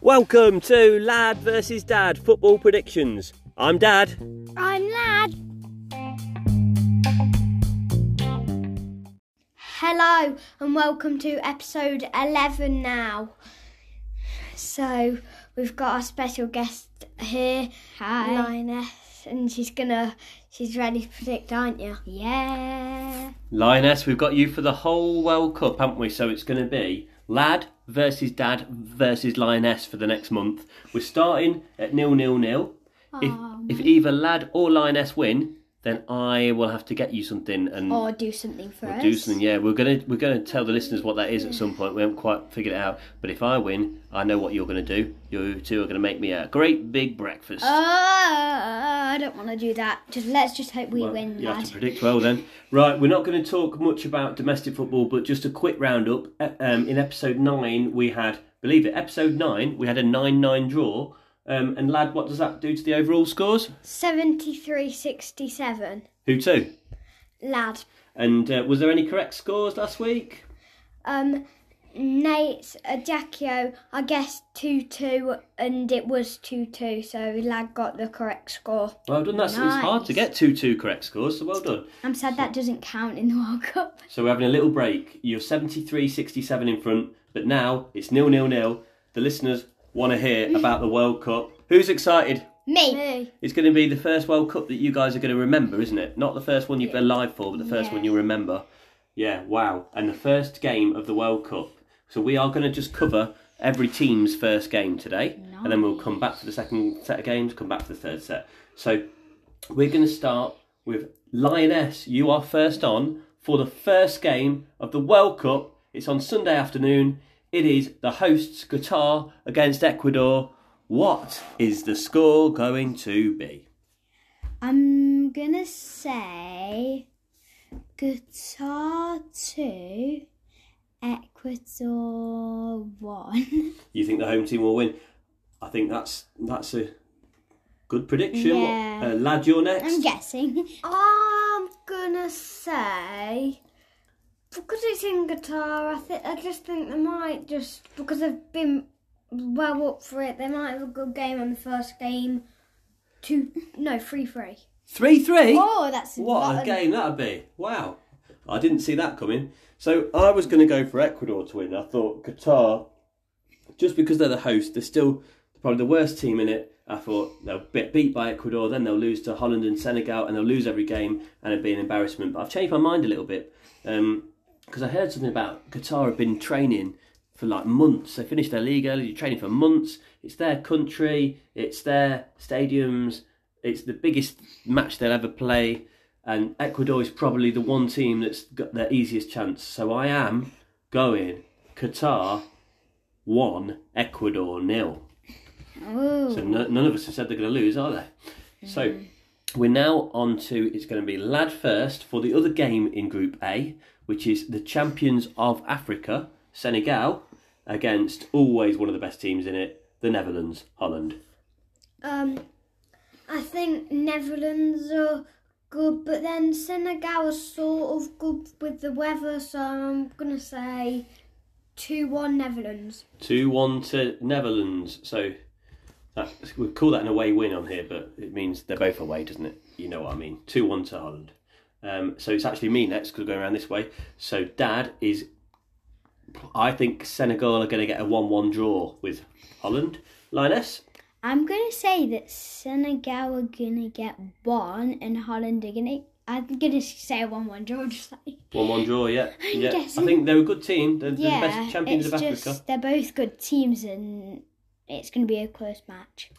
Welcome to Lad versus Dad football predictions. I'm Dad. I'm Lad. Hello and welcome to episode 11 now. So, we've got our special guest here, Hi. Lioness, and she's gonna, she's ready to predict, aren't you? Yeah. Lioness, we've got you for the whole World Cup, haven't we? So it's going to be Lad versus Dad versus Lioness for the next month. We're starting at nil nil nil. If, if either Lad or Lioness win, then I will have to get you something and Or do something for us. do something. Yeah, we're gonna we're gonna tell the listeners what that is at some point. We haven't quite figured it out. But if I win, I know what you're gonna do. You two are gonna make me a great big breakfast. Uh, I don't want to do that. Just let's just hope we Well, win, You have to predict well then. Right, we're not going to talk much about domestic football, but just a quick roundup. Um, in episode nine, we had, believe it, episode nine, we had a nine-nine draw. Um, and lad, what does that do to the overall scores? 73-67. Who to? Lad. And uh, was there any correct scores last week? Um, Nate Ajaccio, I guess 2 2, and it was 2 2, so Lad got the correct score. Well done. That's it's hard to get two-two correct scores, so well done. I'm sad that doesn't count in the World Cup. So we're having a little break. You're 73-67 in front, but now it's nil-nil-nil. The listeners want to hear about the World Cup. Who's excited? Me. It's going to be the first World Cup that you guys are going to remember, isn't it? Not the first one you've been alive for, but the first one you'll remember. Yeah, wow. And the first game of the World Cup. So we are going to just cover every team's first game today, and then we'll come back to the second set of games, come back to the third set. So we're going to start with Lioness. You are first on for the first game of the World Cup. It's on Sunday afternoon. It is the hosts Qatar against Ecuador. What is the score going to be? I'm gonna say Guitar 2, Ecuador 1. You think the home team will win? I think that's that's a good prediction. Yeah. Uh, lad, you're next. I'm guessing. I'm gonna say because it's in guitar. I think I just think they might just because they've been well up for it. They might have a good game on the first game. Two no three three. Three three. Oh, that's What a game that'd be! Wow, I didn't see that coming. So I was going to go for Ecuador to win. I thought Qatar, just because they're the host, they're still probably the worst team in it. I thought they'll get beat by Ecuador, then they'll lose to Holland and Senegal, and they'll lose every game, and it'd be an embarrassment. But I've changed my mind a little bit um, because I heard something about Qatar have been training for like months. They finished their league early, training for months. It's their country, it's their stadiums, it's the biggest match they'll ever play. And Ecuador is probably the one team that's got their easiest chance. So I am going Qatar 1, Ecuador nil. Ooh. So no, none of us have said they're going to lose, are they? So mm-hmm. We're now on to it's going to be lad first for the other game in Group A, which is the champions of Africa, Senegal, against always one of the best teams in it, the Netherlands, Holland. Um, I think Netherlands are good, but then Senegal is sort of good with the weather, so I'm gonna say two one Netherlands. 2 1 to Netherlands. So we call that an away win on here, but it means they're both away, doesn't it? You know what I mean. 2 1 to Holland. Um, so it's actually me next because we're going around this way. So Dad is. I think Senegal are going to get a 1 1 draw with Holland. Lioness? I'm gonna say that Senegal are gonna get one and Holland are gonna. I'm gonna say a one-one draw. Just like 1 1 draw, yeah. I'm yeah. I think they're a good team. They're, they're yeah, the best champions it's of just Africa. they're both good teams and it's gonna be a close match.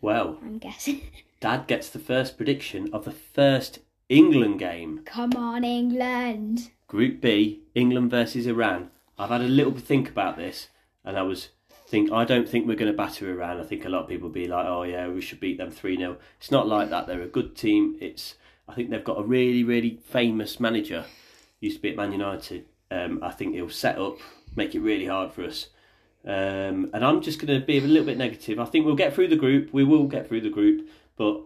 Well, I'm guessing. Dad gets the first prediction of the first England game. Come on, England. Group B, England versus Iran. I've had a little think about this, and I was think I don't think we're going to batter Iran. I think a lot of people will be like, "Oh yeah, we should beat them three 0 It's not like that. They're a good team. It's I think they've got a really really famous manager. Used to be at Man United. Um, I think he'll set up, make it really hard for us. Um, and I'm just going to be a little bit negative. I think we'll get through the group. We will get through the group, but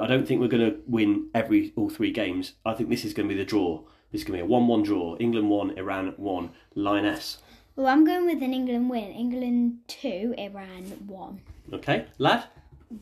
I don't think we're going to win every all three games. I think this is going to be the draw. This is going to be a one-one draw. England one, Iran one, Lioness. Well, I'm going with an England win. England 2, Iran 1. Okay, lad.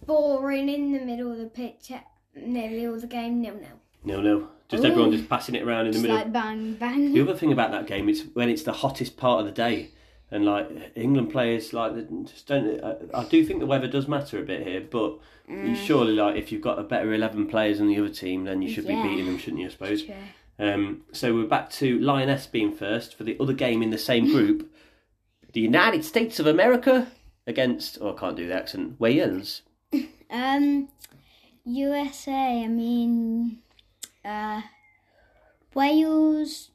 Boring in the middle of the pitch, nearly all the game, nil nil. No, no. Just Ooh. everyone just passing it around in the Just middle. like bang, bang. The other thing about that game is when it's the hottest part of the day, and like England players, like they just don't. I, I do think the weather does matter a bit here, but you surely like if you've got a better eleven players than the other team, then you should Yeah. be beating them, shouldn't you? I suppose. True. Um, so we're back to Lioness being first for the other game in the same group, the United States of America against. Oh, I can't do the accent. Wales. Um, USA, I mean, uh, Wales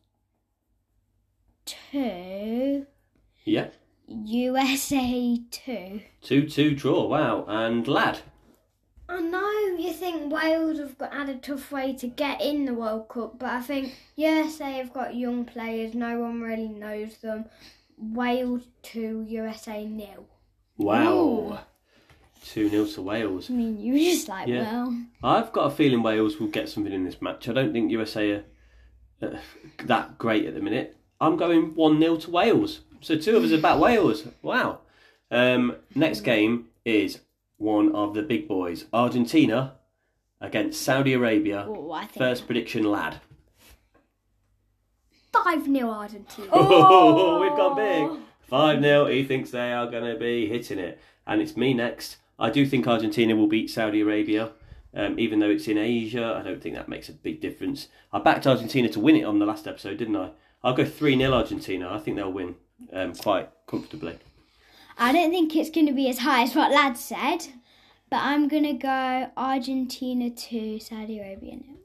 2, Yeah, USA 2. two-two draw. Wow, and lad. I know you think Wales have got had a tough way to get in the World Cup, but I think USA have got young players. No one really knows them. Wales two, USA nil. Wow. Two 0 to Wales. I mean, you were just like, Yeah. well, I've got a feeling Wales will get something in this match. I don't think USA are uh, that great at the minute. I'm going 1 0 to Wales. So two of us are about Wales. Wow. Um, next game is one of the big boys Argentina against Saudi Arabia. oh, I think. First prediction, lad. Five 0 Argentina. Oh, we've gone big. 5 0. He thinks they are going to be hitting it. And it's me next. I do think Argentina will beat Saudi Arabia. Um, even though it's in Asia, I don't think that makes a big difference. I backed Argentina to win it on the last episode, didn't I? I'll go 3 0 Argentina. I think they'll win um, quite comfortably. I don't think it's going to be as high as what Lad said, but I'm going to go Argentina to Saudi Arabia nil.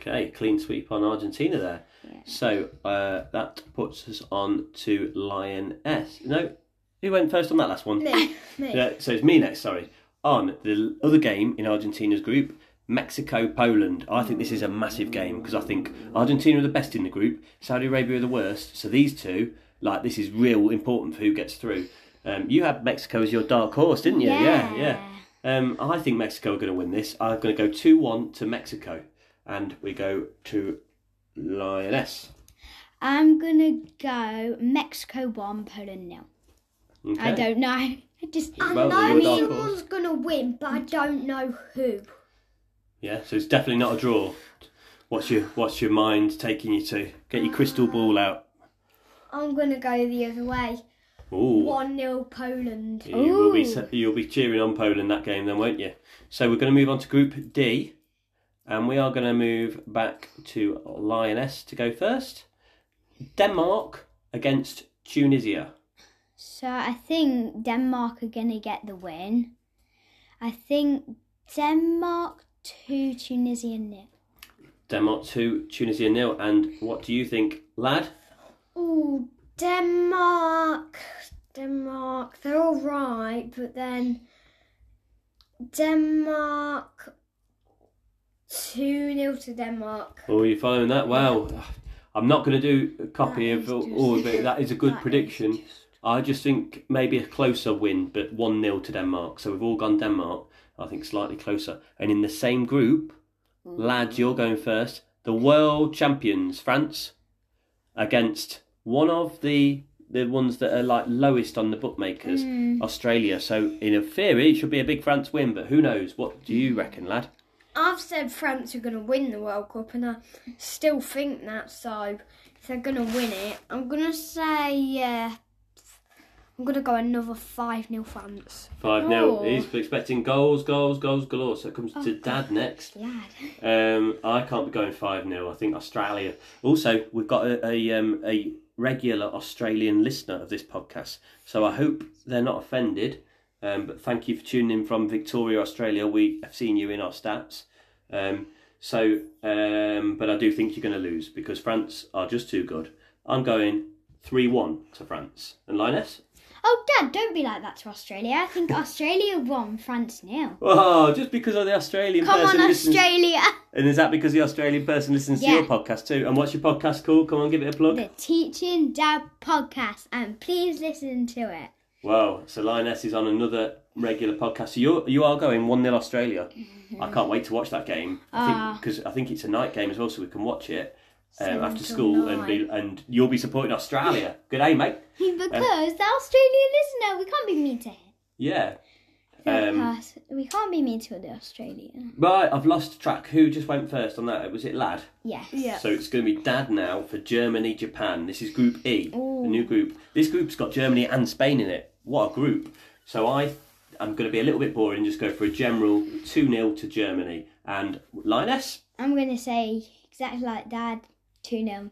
Okay, clean sweep on Argentina there. Yeah. So uh, that puts us on to Lioness. No, who went first on that last one? Me, me. Yeah, so it's me next, sorry. On the other game in Argentina's group, Mexico Poland. I think this is a massive game because I think Argentina are the best in the group, Saudi Arabia are the worst. So these two, like, this is real important for who gets through. Um, you had Mexico as your dark horse, didn't you? Yeah, yeah. Um, I think Mexico are going to win this. I'm going to go 2 1 to Mexico. And we go to Lioness. I'm going to go Mexico 1, Poland nil. Okay. I don't know. I just. I Well, know someone's gonna win, but I don't know who. Yeah, so it's definitely not a draw. What's your What's your mind taking you to? Get your crystal ball out. I'm gonna go the other way. Ooh. One 0 Poland. You will be you'll be cheering on Poland that game then, won't you? So we're going to move on to Group D, and we are going to move back to Lioness to go first. Denmark against Tunisia. So I think Denmark are going to get the win. I think Denmark 2, Tunisia nil. Denmark two, Tunisia nil. And what do you think, lad? Ooh, Denmark. Denmark. They're all right, but then Denmark. 2 0 to Denmark. Oh, you're following that? Wow. I'm not going to do a copy That of all of it. That is a good prediction. just- I just think maybe a closer win, but 1 0 to Denmark. So we've all gone Denmark. I think slightly closer. And in the same group, lads, you're going first. The world champions, France, against one of the the ones that are like lowest on the bookmakers, Hmm. Australia. So in a theory, it should be a big France win, but who knows? What do you reckon, lad? I've said France are going to win the World Cup, and I still think that. So if they're going to win it, I'm going to say yeah. I'm going to go another five 0 France. 5 0. Oh. He's expecting goals, goals, goals galore. So it comes to dad next. Lad. Um, I can't be going five 0 I think Australia. Also, we've got a a, um, a regular Australian listener of this podcast, so I hope they're not offended. Um, but thank you for tuning in from Victoria, Australia. We have seen you in our stats. Um, so, um, but I do think you're going to lose because France are just too good. I'm going three one to France. And Lioness? Oh, Dad, don't be like that to Australia. I think Australia won, France nil. Oh, just because of the Australian Come person on, listens- Australia. And is that because the Australian person listens to your podcast too? And what's your podcast called? Come on, give it a plug. The Teaching Dad podcast, and please listen to it. Well, so Lioness is on another regular podcast. So you're, you are going 1 0 Australia. I can't wait to watch that game. Ah. Because I think it's a night game as well, so we can watch it um, after school and be, and you'll be supporting Australia. Good day, mate. Because the Australian listener, we can't be mean to him. Yeah. Um, we can't be mean to the Australian. right, I've lost track. Who just went first on that? Was it Lad? Yes. Yeah. So it's going to be Dad now for Germany, Japan. This is Group E, Ooh. the new group. This group's got Germany and Spain in it. What a group! So I, I'm going to be a little bit boring and just go for a general two 0 to Germany. And Lioness I'm going to say exactly like Dad, 2 0.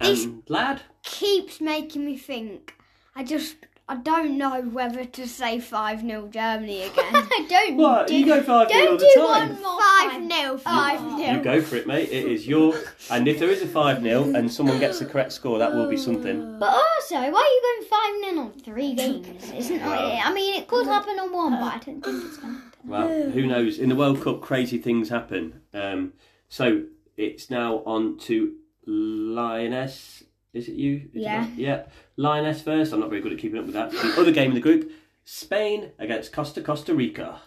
and Lad. Keeps making me think. I just I don't know whether to say five 0 Germany again. I don't What? do, You go five 0 all don't the do time. one more Five 0 five You 0 go for it, mate. It is your. And if there is a 5 0 and someone gets the correct score, that will be something. But also, why are you going 5 0 on three games? Isn't Well. I mean, it could happen on one, but I don't think it's going to happen. Well, who knows? In the World Cup, crazy things happen. Um, so it's now on to Lioness. Is it you? Is Yeah. that? Yeah. Lioness first. I'm not very good at keeping up with that. The other game in the group Spain against Costa Costa Rica.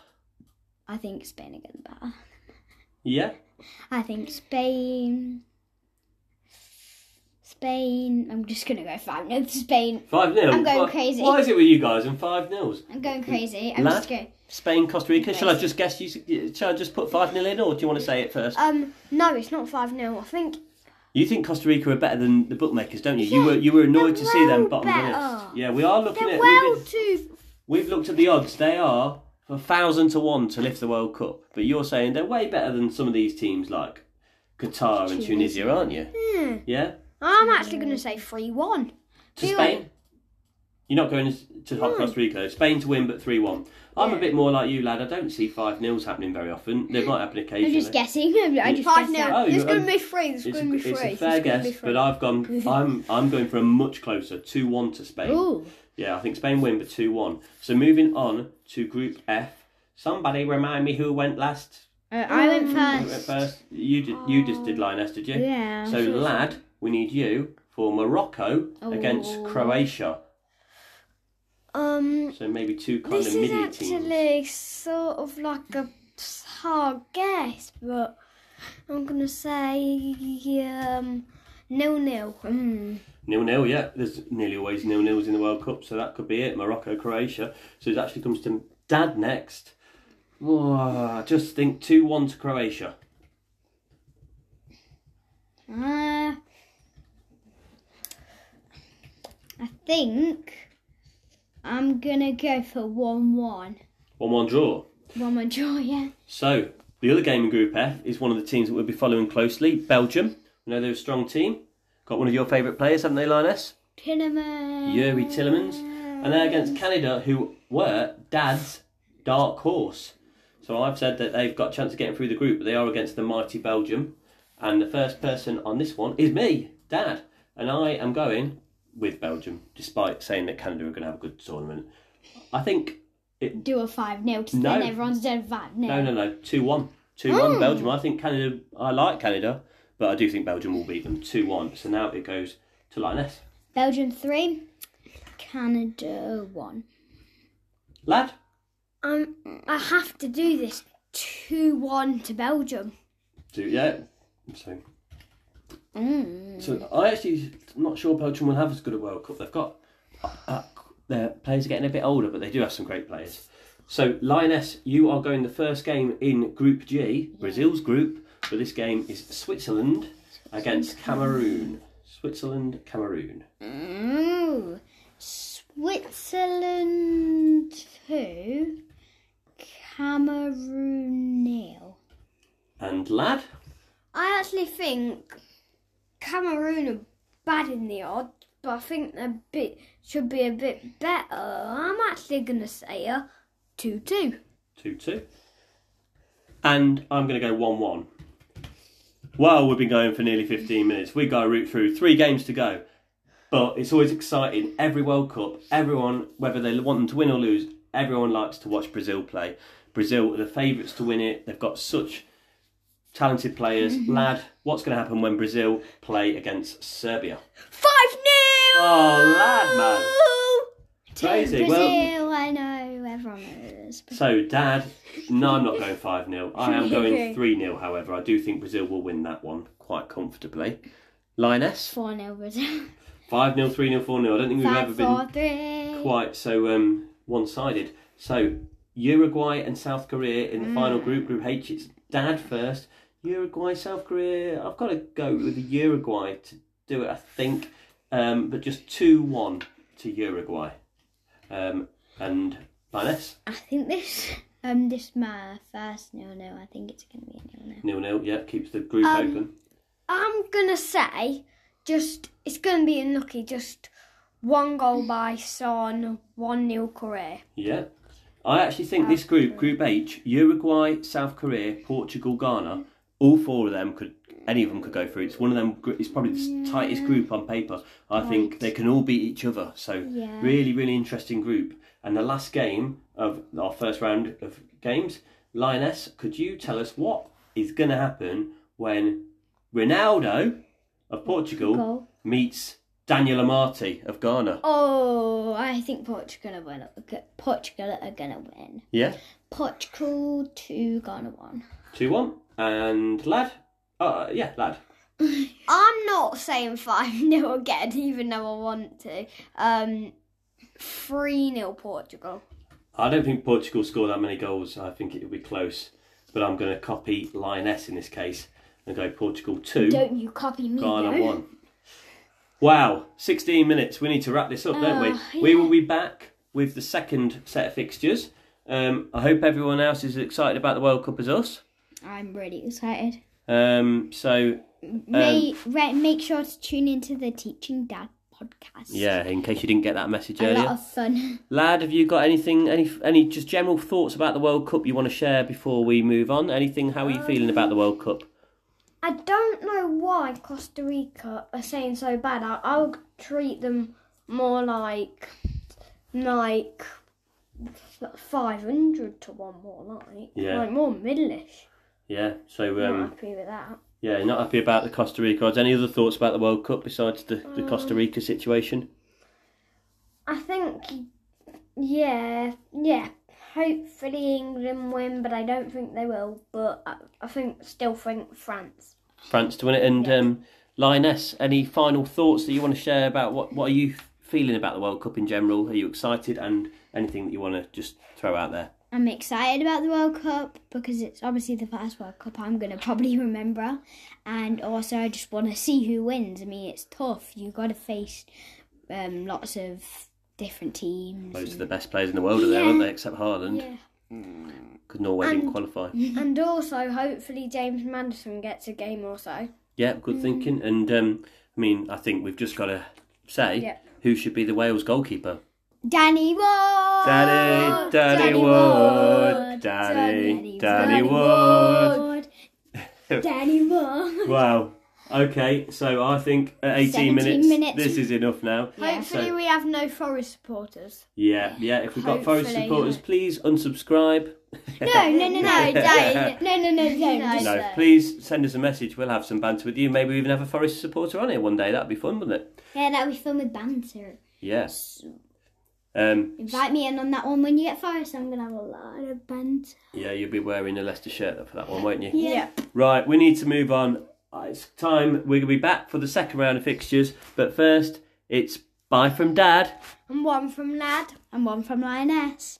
I think Spain better. Yeah. I think Spain. Spain. I'm just going to go 5 0 to Spain. 5 0. I'm going crazy. Why is it with you guys and 5 0s? I'm going crazy. I'm Lad? just going. Spain, Costa Rica. Shall I just guess you? Shall I just put 5 0 in or do you want to say it first? Um, no, it's not five 0 I think You think Costa Rica are better than the bookmakers, don't you? you were you were annoyed to they're see them well bottom of the better. list. Yeah, we are looking they're at. well we've, too. we've looked at the odds. They are a thousand to one to lift the World Cup, but you're saying they're way better than some of these teams like Qatar and Tunisia, aren't you? Hmm. Yeah, I'm actually going to say three one. to Do Spain. You're not going to No. Costa Rica. Spain to win, but three one. I'm a bit more like you, lad. I don't see five nils happening very often. They might happen occasionally. I'm occasionally. just guessing. I just Five guessed 0 that. Oh, going um, to be three. It's, It's, going to a, be three. it's a fair gonna be guess, three. but I've gone. I'm I'm going for a much closer two one to Spain. Ooh. Yeah, I think Spain win, but 2 1. So moving on to Group F. Somebody remind me who went last? Uh, I went Who first. went first? You did. You just did Lioness, did you? Yeah. So, lad, we need you for Morocco against Oh. Croatia. Um, So maybe two kind this of is mini teams. actually sort of like a hard guess, but I'm going to say um, nil nil. Mm. Nil nil, yeah. There's nearly always nil nils in the World Cup, so that could be it. Morocco, Croatia. So it actually comes to Dad next. Oh, I just think 2 1 to Croatia. Uh, I think I'm gonna go for one one. 1 1 draw. One more draw, yeah. So, the other game in Group F is one of the teams that we'll be following closely Belgium. We know they're a strong team. Got one of your favourite players, haven't they, Lioness? Tillerman. Youri Tielemans. And they're against Canada, who were Dad's dark horse. So I've said that they've got a chance of getting through the group, but they are against the mighty Belgium. And the first person on this one is me, Dad. And I am going with Belgium, despite saying that Canada are going to have a good tournament. I think Do a 5 0 to No. then everyone's done 5 0. No, no, no. 2 1. 2 1 Belgium. I think Canada, I like Canada, but I do think Belgium will beat them 2 1. So now it goes to Lioness. Belgium 3, Canada 1. Lad? Um, I have to do this two one to Belgium. Do, yeah. So, Mm. so I actually am not sure Belgium will have as good a World Cup. They've got, uh, uh, their players are getting a bit older, but they do have some great players. So, Lioness, you are going the first game in Group G, Brazil's group, but this game is Switzerland against Cameroon. Switzerland, Cameroon. Ooh. Switzerland 2, Cameroon nil. And Lad? I actually think Cameroon are bad in the odds, but I think they bit should be a bit better. I'm actually gonna say a two two. 2 2. And I'm going to go 1 1. Well, we've been going for nearly 15 minutes. We've got to root through three games to go. But it's always exciting. Every World Cup, everyone, whether they want them to win or lose, everyone likes to watch Brazil play. Brazil are the favourites to win it. They've got such talented players. Lad, what's going to happen when Brazil play against Serbia? Five nil. Oh, lad, man. Crazy. Brazil, Well, I know everyone knows. so Dad, no, I'm not going five 0 I am going three 0 However, I do think Brazil will win that one quite comfortably. Lioness, Four 0 Brazil. five 0 three 0 four 0 I don't think we've ever Five, been three. quite so um, one-sided. So Uruguay and South Korea in the final group, Group H. It's Dad first. Uruguay, South Korea. I've got to go with the Uruguay to do it. I think, um, but just two-one to Uruguay. Um, and Lioness I think this um this my first nil nil. I think it's gonna be a nil nil. nil nil. Yeah, keeps the group Um, open. I'm gonna say just it's gonna be unlucky. Just one goal by Son, one nil Korea. Yeah. I actually think this group, Group H, Uruguay, South Korea, Portugal, Ghana, all four of them could, any of them could go through. It's one of them. It's probably the s- tightest group on paper. I think they can all beat each other. So Yeah. really, really interesting group. And the last game of our first round of games, Lioness, could you tell us what is going to happen when Ronaldo of Portugal Goal. meets Daniel Amartey of Ghana? Oh, I think Portugal are gonna win. Portugal are gonna win. Yeah. Portugal two, Ghana one. Two one and lad. Uh, yeah, lad. I'm not saying five 0 again, even though I want to. Um, three 0 Portugal. I don't think Portugal score that many goals. I think it will be close, but I'm going to copy Lioness in this case and go Portugal two, Don't you copy me? Ghana though. one. Wow, 16 minutes. We need to wrap this up, don't Uh, we? We will be back with the second set of fixtures. Um, I hope everyone else is as excited about the World Cup as us. I'm really excited. Um, so May, re- make sure to tune into the Teaching Dad podcast. yeah, in case you didn't get that message a earlier. lot of fun. Lad, have you got anything, any, any just general thoughts about the World Cup you want to share before we move on? Anything? How are you feeling about the World Cup? I don't know why Costa Rica are saying so bad. I, I would treat them more like like five hundred to one more like Yeah. like more middleish. Yeah. So Not um, happy with that. yeah, not happy about the Costa Rica. odds. Any other thoughts about the World Cup besides the, the Costa Rica situation? I think yeah yeah. Hopefully England win, but I don't think they will. But I, I think still think France. France to win it. And um, Lioness, any final thoughts that you want to share about what what are you feeling about the World Cup in general? Are you excited? And anything that you want to just throw out there? I'm excited about the World Cup because it's obviously the first World Cup I'm going to probably remember. And also, I just want to see who wins. I mean, it's tough. You've got to face um, lots of different teams. Most of the best players in the world are there, aren't they? Except Haaland, Yeah. because Norway didn't qualify. And also, hopefully, James Maddison gets a game or so. Yeah, good thinking. And um, I mean, I think we've just got to say Yeah. who should be the Wales goalkeeper. Danny Ward! Daddy, Daddy Wood, Daddy, Daddy Wood. Danny Ward. Wow. Okay, so I think at 18 minutes, minutes. this is enough now. Yeah. Hopefully, So- we have no Forest supporters. Yeah, yeah. If we've got Forest supporters, please unsubscribe. No, no, no, no, don't. No, no, no. No. No, uh, please send us a message. We'll have some banter with you. Maybe we even have a Forest supporter on here one day. That'd be fun, wouldn't it? Yeah, that would be fun with banter. Yes. Um, Invite me in on that one when you get Forest. I'm gonna have a lot of banter. yeah, you'll be wearing a Leicester shirt for that one, won't you? Yeah. Right, we need to move on. Uh, It's time. We're going to be back for the second round of fixtures. But first, it's bye from Dad. And one from Lad. And one from Lioness.